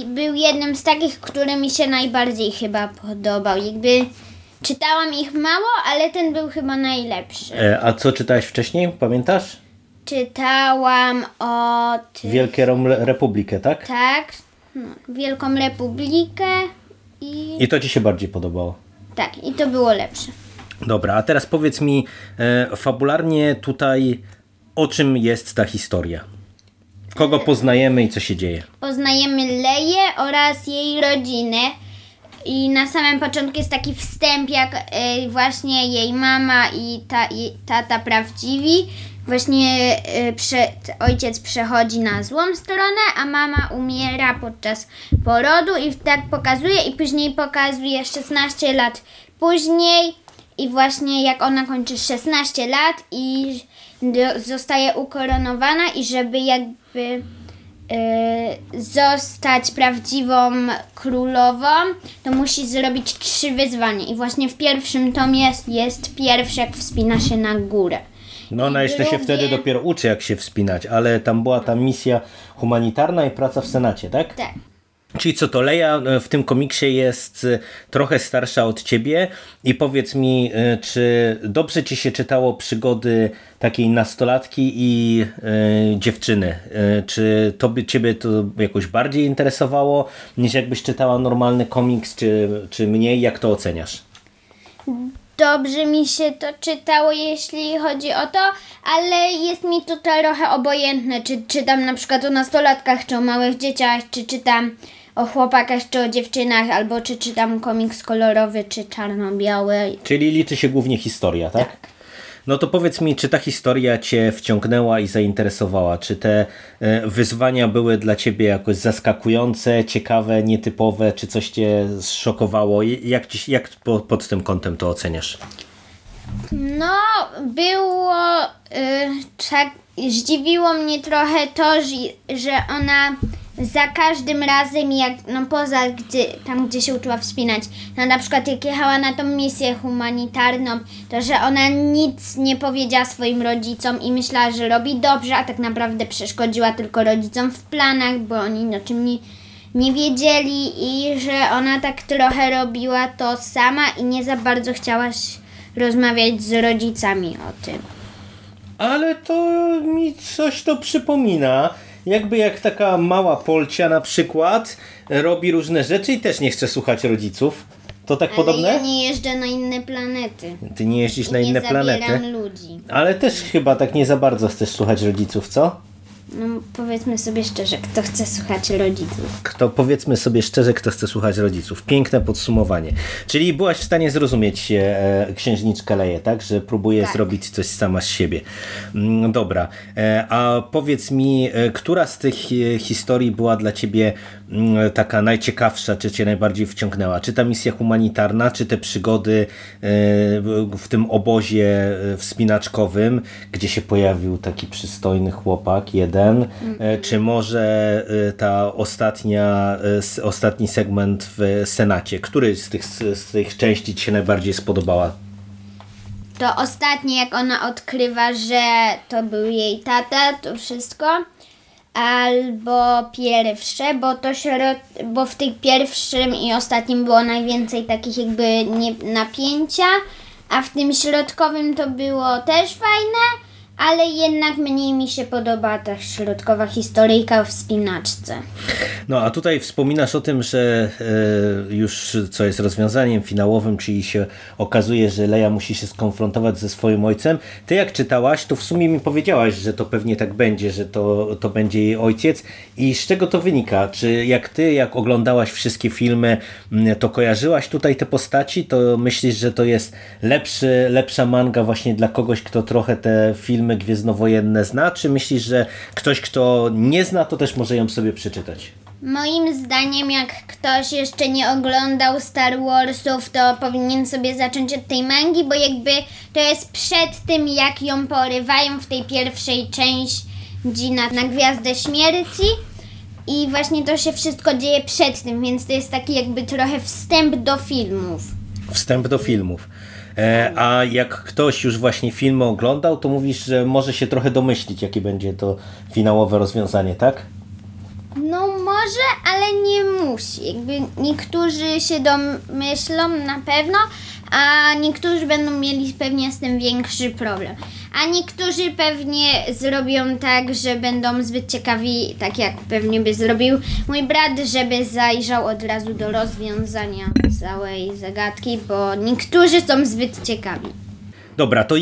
S3: był jednym z takich, który mi się najbardziej chyba podobał. Jakby czytałam ich mało, ale ten był chyba najlepszy.
S2: E, A co czytałeś wcześniej, pamiętasz?
S3: Czytałam od
S2: Wielką Republikę, tak?
S3: tak, no, Wielką Republikę i
S2: I to ci się bardziej podobało.
S3: tak, i to było lepsze.
S2: Dobra, a teraz powiedz mi e, fabularnie tutaj, o czym jest ta historia? Kogo poznajemy i co się dzieje?
S3: Poznajemy Leję oraz jej rodzinę. I na samym początku jest taki wstęp, jak e, właśnie jej mama i ta, i tata prawdziwi. Właśnie e, prze, ojciec przechodzi na złą stronę, a mama umiera podczas porodu i tak pokazuje i później pokazuje 16 lat później i właśnie jak ona kończy 16 lat i zostaje ukoronowana i żeby jakby y, zostać prawdziwą królową, to musi zrobić trzy wyzwania. I właśnie w pierwszym tomie jest, jest pierwszy, jak wspina się na górę.
S2: No ona
S3: I
S2: jeszcze się
S3: drugie-
S2: wtedy dopiero uczy jak się wspinać, ale tam była ta misja humanitarna i praca w Senacie, tak?
S3: Tak.
S2: Czyli co to Leja e, w tym komiksie jest e, trochę starsza od ciebie i powiedz mi, e, czy dobrze ci się czytało przygody takiej nastolatki i e, dziewczyny? E, Czy to by ciebie to jakoś bardziej interesowało niż jakbyś czytała normalny komiks, czy, czy mniej? Jak to oceniasz?
S3: Dobrze mi się to czytało, jeśli chodzi o to, ale jest mi to trochę obojętne, czy czytam na przykład o nastolatkach, czy o małych dzieciach, czy czytam o chłopakach, czy o dziewczynach, albo czy czytam komiks kolorowy, czy czarno-biały.
S2: Czyli liczy się głównie historia, tak? No to powiedz mi, czy ta historia Cię wciągnęła i zainteresowała? Czy te e, wyzwania były dla Ciebie jakoś zaskakujące, ciekawe, nietypowe? Czy coś Cię zszokowało? Jak, ci, jak po, pod tym kątem to oceniasz?
S3: No, było y, tak, zdziwiło mnie trochę to, że ona za każdym razem, jak no poza gdzie, tam, gdzie się uczyła wspinać, no na przykład jak jechała na tą misję humanitarną, to że ona nic nie powiedziała swoim rodzicom i myślała, że robi dobrze, a tak naprawdę przeszkodziła tylko rodzicom w planach, bo oni o czym nie, nie wiedzieli i że ona tak trochę robiła to sama i nie za bardzo chciała rozmawiać z rodzicami o tym.
S2: Ale to mi coś to przypomina. Jakby jak taka mała Polcia na przykład robi różne rzeczy i też nie chce słuchać rodziców. To tak
S3: Ale
S2: podobne?
S3: ja nie jeżdżę na inne planety.
S2: Ty nie jeździsz
S3: I
S2: na
S3: nie
S2: inne planety.
S3: ludzi.
S2: Ale też chyba tak nie za bardzo chcesz słuchać rodziców, co?
S3: No powiedzmy sobie szczerze, kto chce słuchać rodziców.
S2: Kto, powiedzmy sobie szczerze, kto chce słuchać rodziców. Piękne podsumowanie. Czyli byłaś w stanie zrozumieć e, księżniczkę Leję, tak? Że próbuje
S3: Tak.
S2: zrobić coś sama z siebie. Mm, dobra. E, a powiedz mi, e, która z tych e, historii była dla ciebie mm, taka najciekawsza, czy cię najbardziej wciągnęła? Czy ta misja humanitarna, czy te przygody e, w tym obozie e, wspinaczkowym, gdzie się pojawił taki przystojny chłopak, jeden, e, czy może e, ta ostatnia, e, ostatni segment w Senacie? Który z tych, z tych części ci się najbardziej spodobała?
S3: To ostatnie, jak ona odkrywa, że to był jej tata, to wszystko. Albo pierwsze, bo to środ... bo w tych pierwszym i ostatnim było najwięcej takich jakby nie... napięcia, a w tym środkowym to było też fajne, ale jednak mniej mi się podoba ta środkowa historyjka o wspinaczce.
S2: No a tutaj wspominasz o tym, że e, już co jest rozwiązaniem finałowym, czyli się okazuje, że Leja musi się skonfrontować ze swoim ojcem. Ty jak czytałaś, to w sumie mi powiedziałaś, że to pewnie tak będzie, że to, to będzie jej ojciec. I z czego to wynika? Czy jak ty, jak oglądałaś wszystkie filmy, to kojarzyłaś tutaj te postaci? To myślisz, że to jest lepszy, lepsza manga właśnie dla kogoś, kto trochę te filmy gwiezdnowojenne zna? Czy myślisz, że ktoś, kto nie zna, to też może ją sobie przeczytać?
S3: Moim zdaniem, jak ktoś jeszcze nie oglądał Star Warsów, to powinien sobie zacząć od tej mangi, bo jakby to jest przed tym, jak ją porywają w tej pierwszej części na, na Gwiazdę Śmierci. I właśnie to się wszystko dzieje przed tym, więc to jest taki jakby trochę wstęp do filmów.
S2: Wstęp do filmów. E, a jak ktoś już właśnie filmy oglądał, to mówisz, że może się trochę domyślić, jakie będzie to finałowe rozwiązanie, tak?
S3: No może, ale nie musi. Jakby niektórzy się domyślą na pewno, a niektórzy będą mieli pewnie z tym większy problem. A niektórzy pewnie zrobią tak, że będą zbyt ciekawi, tak jak pewnie by zrobił mój brat, żeby zajrzał od razu do rozwiązania całej zagadki, bo niektórzy są zbyt ciekawi.
S2: Dobra, to y,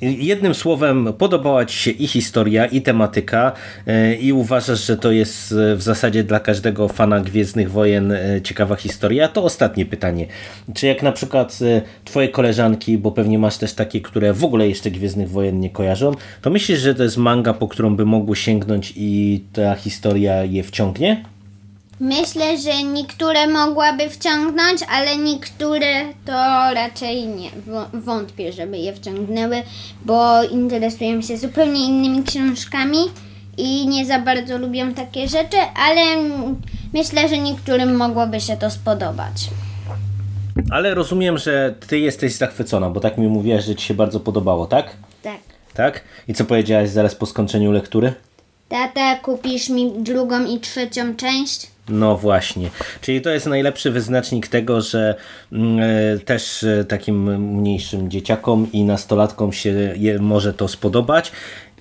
S2: jednym słowem podobała Ci się i historia, i tematyka y, i uważasz, że to jest y, w zasadzie dla każdego fana Gwiezdnych Wojen ciekawa historia? To ostatnie pytanie. Czy jak na przykład Twoje koleżanki, bo pewnie masz też takie, które w ogóle jeszcze Gwiezdnych Wojen nie kojarzą, to myślisz, że to jest manga, po którą by mogły sięgnąć i ta historia je wciągnie?
S3: Myślę, że niektóre mogłaby wciągnąć, ale niektóre to raczej nie. Wątpię, żeby je wciągnęły, bo interesują się zupełnie innymi książkami i nie za bardzo lubią takie rzeczy, ale myślę, że niektórym mogłoby się to spodobać.
S2: Ale rozumiem, że Ty jesteś zachwycona, bo tak mi mówiłaś, że Ci się bardzo podobało, tak?
S3: Tak.
S2: Tak? I co powiedziałaś zaraz po skończeniu lektury?
S3: Tata, kupisz mi drugą i trzecią część?
S2: No właśnie. Czyli to jest najlepszy wyznacznik tego, że e, też e, takim mniejszym dzieciakom i nastolatkom się je, może to spodobać.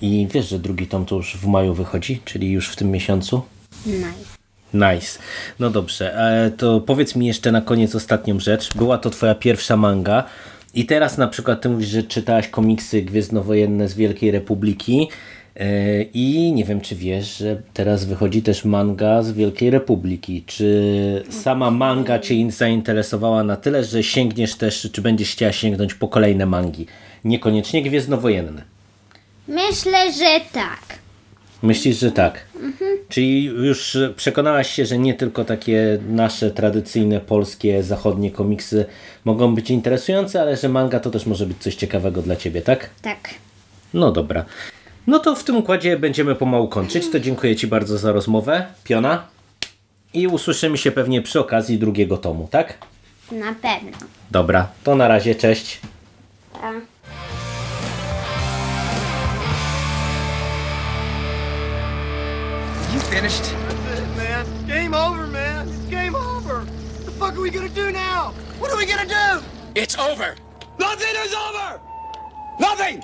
S2: I wiesz, że drugi tom to już w maju wychodzi, czyli już w tym miesiącu?
S3: Nice.
S2: Nice. No dobrze, e, to powiedz mi jeszcze na koniec ostatnią rzecz. Była to twoja pierwsza manga i teraz na przykład ty mówisz, że czytałaś komiksy gwiezdnowojenne z Wielkiej Republiki i nie wiem, czy wiesz, że teraz wychodzi też manga z Wielkiej Republiki. Czy sama manga cię zainteresowała na tyle, że sięgniesz też, czy będziesz chciała sięgnąć po kolejne mangi? Niekoniecznie gwiezdnowojenne.
S3: Myślę, że tak.
S2: Myślisz, że tak? Czyli już przekonałaś się, że nie tylko takie nasze tradycyjne polskie, zachodnie komiksy mogą być interesujące, ale że manga to też może być coś ciekawego dla ciebie, tak?
S3: Tak.
S2: No dobra. No to w tym układzie będziemy pomału kończyć. To dziękuję ci bardzo za rozmowę, Piona. I usłyszymy się pewnie przy okazji drugiego tomu, tak?
S3: Na pewno.
S2: Dobra, to na razie, cześć.
S3: A.
S4: You finished?
S5: That's it, man. Game over, man. It's game over. What the fuck are we gonna do now? What are we gonna do?
S4: It's over.
S5: Nothing is over! Nothing!